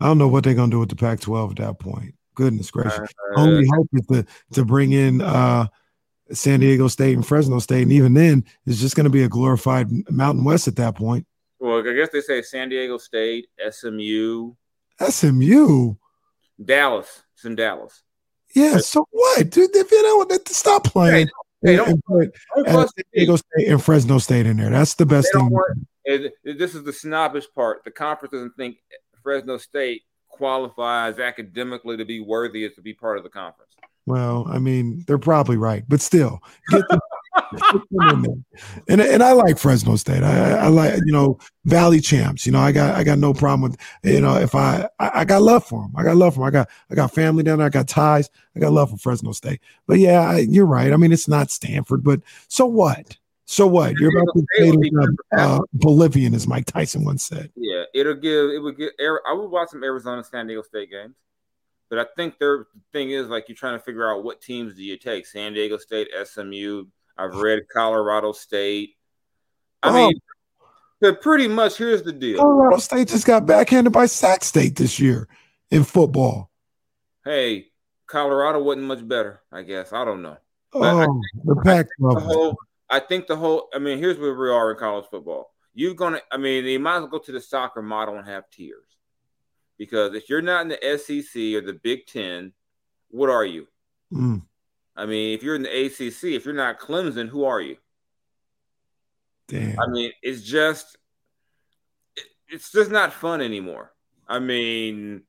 I don't know what they're gonna do with the Pac-12 at that point. Goodness gracious. Uh, Only hope is to to bring in uh San Diego State and Fresno State, and even then, it's just gonna be a glorified Mountain West at that point. well, I guess they say San Diego State, SMU, SMU, Dallas. It's in Dallas. yeah. So what, dude? If you don't want to stop playing, Hey, and, and put Don't fuss San. Diego State and Fresno State in there. That's the best thing. want- this is the snobbish part. The conference doesn't think Fresno State qualifies academically to be worthy to be part of the conference. Well, I mean, they're probably right, but still, and and I like Fresno State. I, I like you know Valley champs. You know I got I got no problem with you know if I I, I got love for them. I got love for them. I got I got family down there. I got ties. I got love for Fresno State. But yeah, I, you're right. I mean it's not Stanford, but so what? So what? You're about to play uh, Bolivian, as Mike Tyson once said. Yeah, it'll give it would get. I would watch some Arizona San Diego State games. But I think their thing is like you're trying to figure out what teams do you take? San Diego State, SMU. I've read Colorado State. I oh. mean, but pretty much here's the deal. Colorado State just got backhanded by Sac State this year in football. Hey, Colorado wasn't much better, I guess. I don't know. oh, the Pac the whole, I think the whole. I mean, here's where we are in college football. You're gonna. I mean, you might as well go to the soccer model and have tiers because if you're not in the SEC or the Big Ten, what are you? Mm. I mean, if you're in the ACC, if you're not Clemson, who are you? Damn. I mean, it's just, it's just not fun anymore. I mean,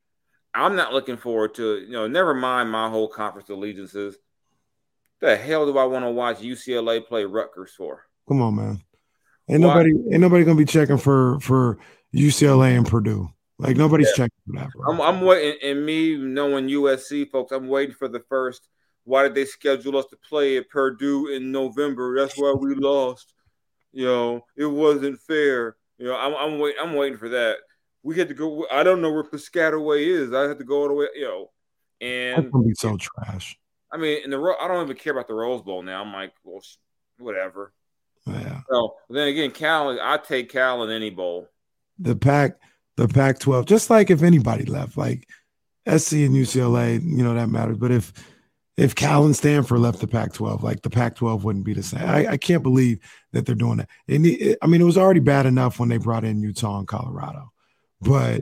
I'm not looking forward to you know. Never mind my whole conference allegiances. The hell do I want to watch UCLA play Rutgers for? Come on, man. Ain't Why? nobody ain't nobody gonna be checking for for UCLA and Purdue. Like nobody's yeah. checking for that, bro. I'm, I'm waiting, and me knowing USC folks, I'm waiting for the first. Why did they schedule us to play at Purdue in November? That's why we lost. You know, it wasn't fair. You know, I'm I'm waiting. I'm waiting for that. We had to go. I don't know where Piscataway is. I had to go all the way. You know, and That's gonna be so trash. I mean, in the I don't even care about the Rose Bowl now. I'm like, well, whatever. Yeah. So then again, Cal, I take Cal in any bowl. The pack the Pac 12, just like if anybody left, like SC and UCLA, you know, that matters. But if, if Cal and Stanford left the Pac 12, like the Pac 12 wouldn't be the same. I, I, can't believe that they're doing that. And it, I mean, it was already bad enough when they brought in Utah and Colorado, but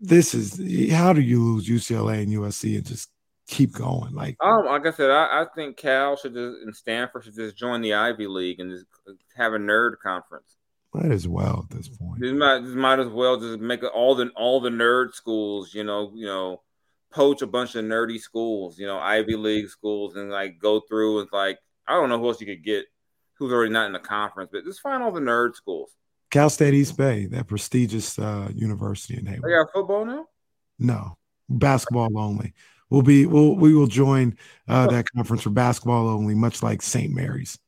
this is how do you lose UCLA and USC and just keep going? Like, um, like I said, I, I think Cal should just and Stanford should just join the Ivy League and just have a nerd conference. Might as well at this point. Just might, just might as well just make all the all the nerd schools, you know, you know, poach a bunch of nerdy schools, you know, Ivy League schools, and like go through and like I don't know who else you could get who's already not in the conference, but just find all the nerd schools. Cal State East Bay, that prestigious uh, university in Hayward. They got football now? No, basketball only. We'll be we'll we will join uh, that conference for basketball only, much like St. Mary's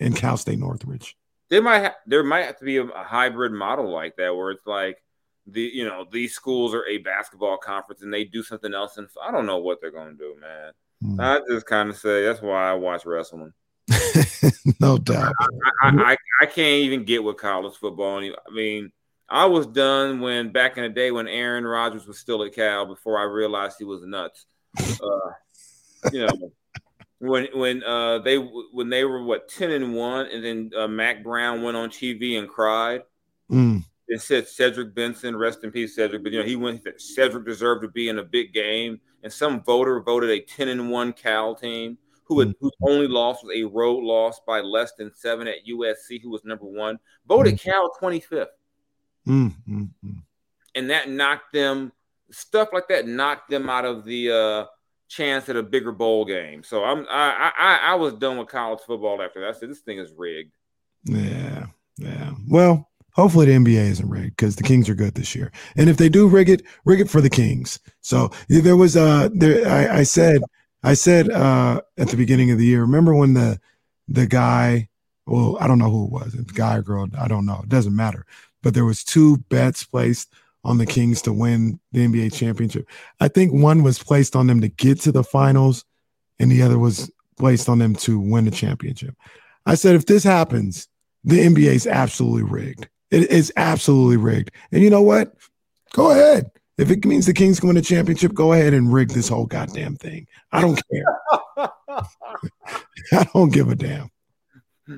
and Cal State Northridge. They might ha- there might have to be a, a hybrid model like that where it's like the you know these schools are a basketball conference and they do something else and I don't know what they're gonna do, man. Mm. I just kind of say that's why I watch wrestling. no doubt. I, I, I, I, can't even get with college football. I mean, I was done when back in the day when Aaron Rodgers was still at Cal before I realized he was nuts. Uh, you know, when when uh they when they were what ten and one, and then uh, Mack Brown went on TV and cried. Mm. And said Cedric Benson, rest in peace, Cedric. But you know he went. Cedric deserved to be in a big game, and some voter voted a ten and one Cal team who had, mm. whose only loss was a road loss by less than seven at USC, who was number one. Voted mm. Cal twenty fifth, mm, mm, mm. and that knocked them. Stuff like that knocked them out of the uh, chance at a bigger bowl game. So I'm I I, I was done with college football after that. I said this thing is rigged. Yeah, yeah. Well, hopefully the NBA isn't rigged because the Kings are good this year. And if they do rig it, rig it for the Kings. So there was uh there I, I said I said uh at the beginning of the year. Remember when the the guy well I don't know who it was, the guy or girl I don't know. It doesn't matter. But there was two bets placed on the Kings to win the NBA championship. I think one was placed on them to get to the finals, and the other was placed on them to win the championship. I said, if this happens, the NBA is absolutely rigged. It is absolutely rigged. And you know what? Go ahead. If it means the Kings can win the championship, go ahead and rig this whole goddamn thing. I don't care. I don't give a damn.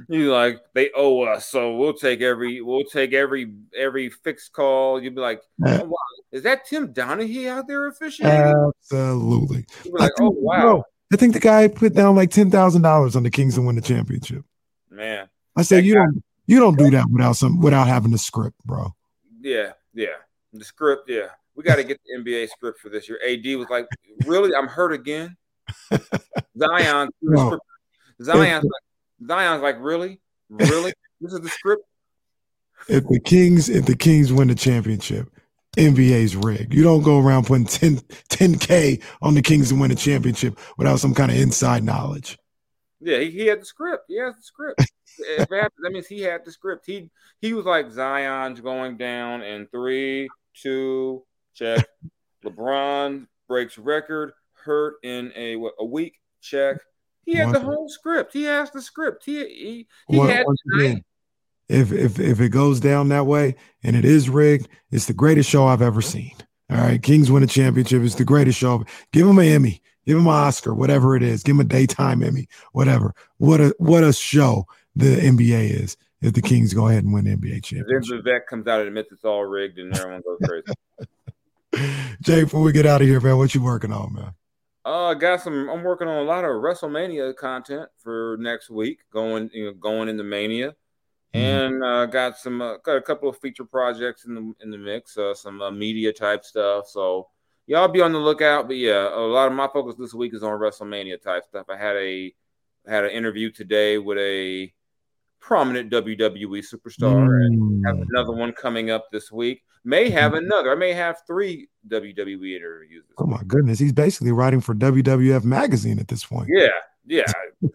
You like they owe us, so we'll take every we'll take every every fixed call. You'd be like, oh, wow, is that Tim Donaghy out there officiating? Absolutely. Like, think, oh wow. I think the guy put down like ten thousand dollars on the Kings to win the championship. Man, I said you guy, don't you don't do that without some without having the script, bro. Yeah, yeah, the script. Yeah, we got to get the NBA script for this year. AD was like, really, I'm hurt again. Zion, no. Zion's like really, really, this is the script. If the Kings, if the Kings win the championship, NBA's rigged. You don't go around putting 10, 10K on the Kings to win a championship without some kind of inside knowledge. Yeah, he, he had the script. He has the script. that, that means he had the script. He he was like Zion's going down in three, two, check. LeBron breaks record, hurt in a what, a week, check. He had the whole script. He has the script. He he, he had again, if if if it goes down that way and it is rigged, it's the greatest show I've ever seen. All right, Kings win a championship. It's the greatest show. Give him an Emmy. Give him an Oscar, whatever it is. Give him a daytime Emmy, whatever. What a what a show the NBA is. If the Kings go ahead and win the NBA championship, then Vivek comes out and admits it's all rigged, and everyone goes crazy. Jay, before we get out of here, man, what you working on, man? Uh, I got some. I'm working on a lot of WrestleMania content for next week, going you know going into Mania. Mm-hmm. and uh, got some uh, got a couple of feature projects in the in the mix, uh, some uh, media type stuff. So y'all be on the lookout. But yeah, a lot of my focus this week is on WrestleMania type stuff. I had a had an interview today with a prominent WWE superstar, mm. and have mm. another one coming up this week. May have mm-hmm. another. I may have three WWE interviews. oh my goodness, he's basically writing for WWF magazine at this point. Yeah, yeah,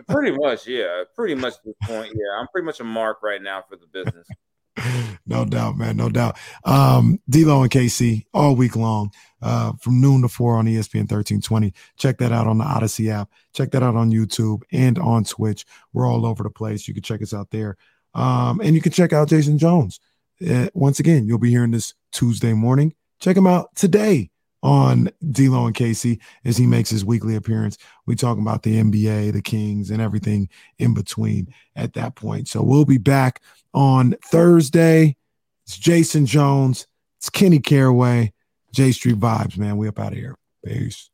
pretty much. Yeah, pretty much at this point. Yeah, I'm pretty much a mark right now for the business. no doubt, man. No doubt. Um, D'Lo and KC all week long, uh, from noon to four on ESPN 1320. Check that out on the Audacy app. Check that out on YouTube and on Twitch. We're all over the place. You can check us out there. Um, and you can check out Jason Jones. Uh, once again, you'll be hearing this Tuesday morning. Check him out today on D'Lo and KC as he makes his weekly appearance. We talk about the NBA, the Kings, and everything in between at that point. So we'll be back on Thursday. It's Jason Jones. It's Kenny Caraway. J Street Vibes, man. We up out of here. Peace.